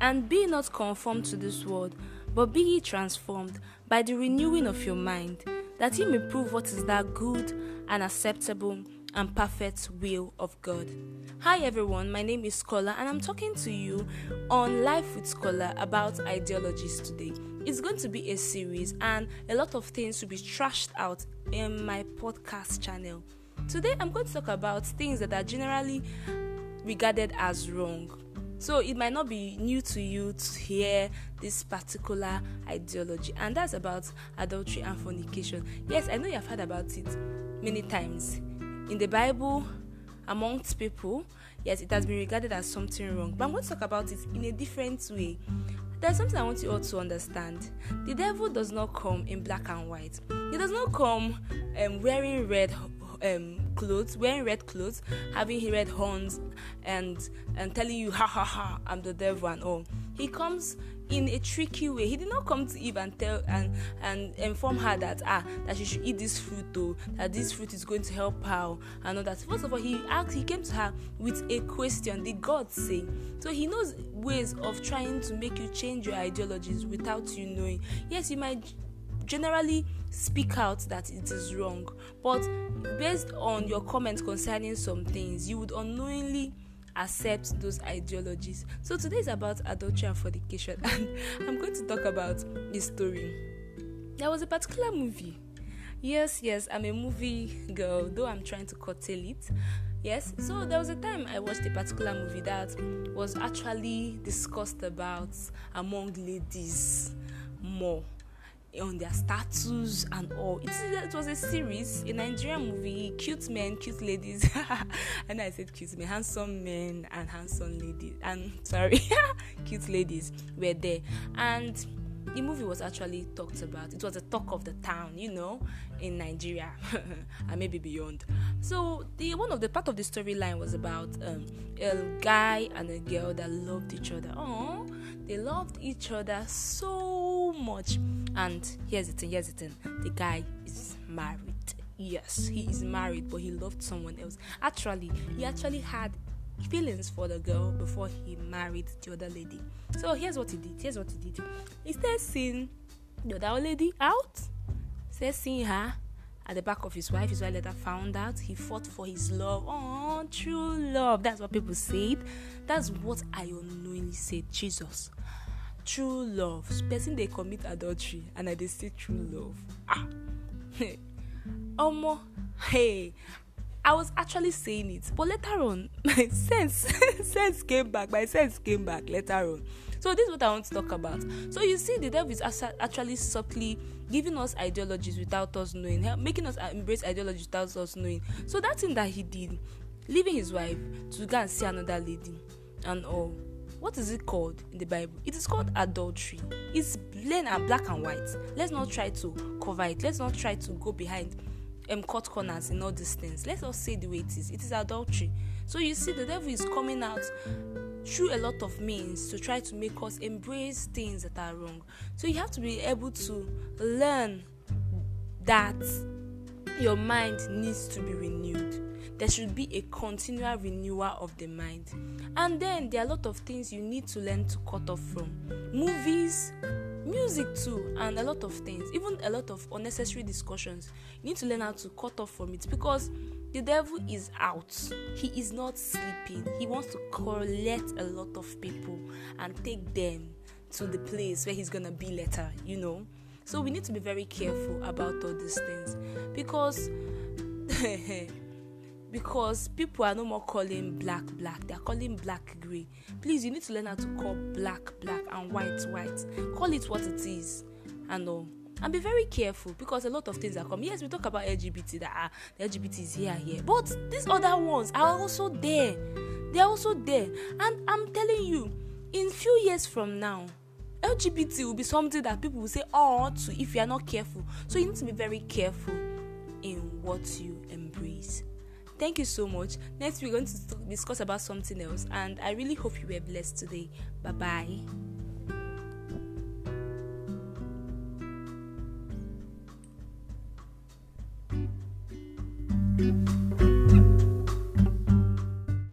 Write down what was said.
And be not conformed to this world, but be ye transformed by the renewing of your mind, that ye may prove what is that good and acceptable and perfect will of God. Hi everyone, my name is Scholar and I'm talking to you on Life with Scholar about ideologies today. It's going to be a series and a lot of things will be trashed out in my podcast channel. Today I'm going to talk about things that are generally regarded as wrong. So it might not be new to you to hear this particular ideology, and that's about adultery and fornication. Yes, I know you've heard about it many times in the Bible, amongst people, yes, it has been regarded as something wrong. But I'm going to talk about it in a different way. There's something I want you all to understand. The devil does not come in black and white. He does not come um, wearing red um, clothes, wearing red clothes, having red horns, and and telling you, ha ha ha, I'm the devil and all. He comes in a tricky way. He did not come to Eve and tell and and inform her that ah that she should eat this fruit though, that this fruit is going to help her and all that. First of all, he asked he came to her with a question, did God say? So he knows ways of trying to make you change your ideologies without you knowing. Yes, you might generally speak out that it is wrong, but based on your comments concerning some things, you would unknowingly accept those ideologies. So today is about adultery and fornication, and I'm going to talk about this story. There was a particular movie. Yes, yes, I'm a movie girl, though I'm trying to curtail it. Yes, so there was a time I watched a particular movie that was actually discussed about among ladies more on their status and all. It, it was a series, a Nigerian movie, cute men, cute ladies. and I said cute men, handsome men and handsome ladies. And sorry, cute ladies were there. And the movie was actually talked about. It was a talk of the town, you know, in Nigeria and maybe beyond. So the one of the part of the storyline was about um, a guy and a girl that loved each other. Oh, they loved each other so much. And here's the thing. Here's the thing. The guy is married. Yes, he is married, but he loved someone else. Actually, he actually had feelings for the girl before he married the other lady. So here's what he did. Here's what he did. He started seeing the other lady out. Started seeing her at the back of his wife. His wife later found out. He fought for his love. Oh, true love. That's what people said. That's what I unknowingly said. Jesus. True love. Person they commit adultery and I they say true love. Ah. Omo. Hey. I was actually saying it, but later on, my sense sense came back. My sense came back later on. So this is what I want to talk about. So you see, the devil is actually subtly giving us ideologies without us knowing, making us embrace ideologies without us knowing. So that thing that he did, leaving his wife to go and see another lady, and all. What is it called in the Bible? It is called adultery. It's plain and black and white. Let's not try to cover it. Let's not try to go behind um, cut corners in all these things. Let us say the way it is. It is adultery. So you see, the devil is coming out through a lot of means to try to make us embrace things that are wrong. So you have to be able to learn that your mind needs to be renewed. There should be a continual renewal of the mind. And then there are a lot of things you need to learn to cut off from. Movies, music too and a lot of things even a lot of unnecessary discussions you need to learn how to cut off from it because the devil is out he is not sleeping he wants to collect a lot of people and take them to the place where he's gonna be later you know so we need to be very careful about all these things because because people are no more calling black black. They are calling black gray. Please you need to learn how to call black black and white white. Call it what it is. And all and be very careful because a lot of things are coming. Yes we talk about lgbt that are the lgbt is here here. But these other ones are also there. They are also there. And i'm telling you in few years from now lgbt will be something that people will say oh to if you are not careful so you need to be very careful in what you embrace Thank you so much. Next, we're going to discuss about something else, and I really hope you were blessed today. Bye bye.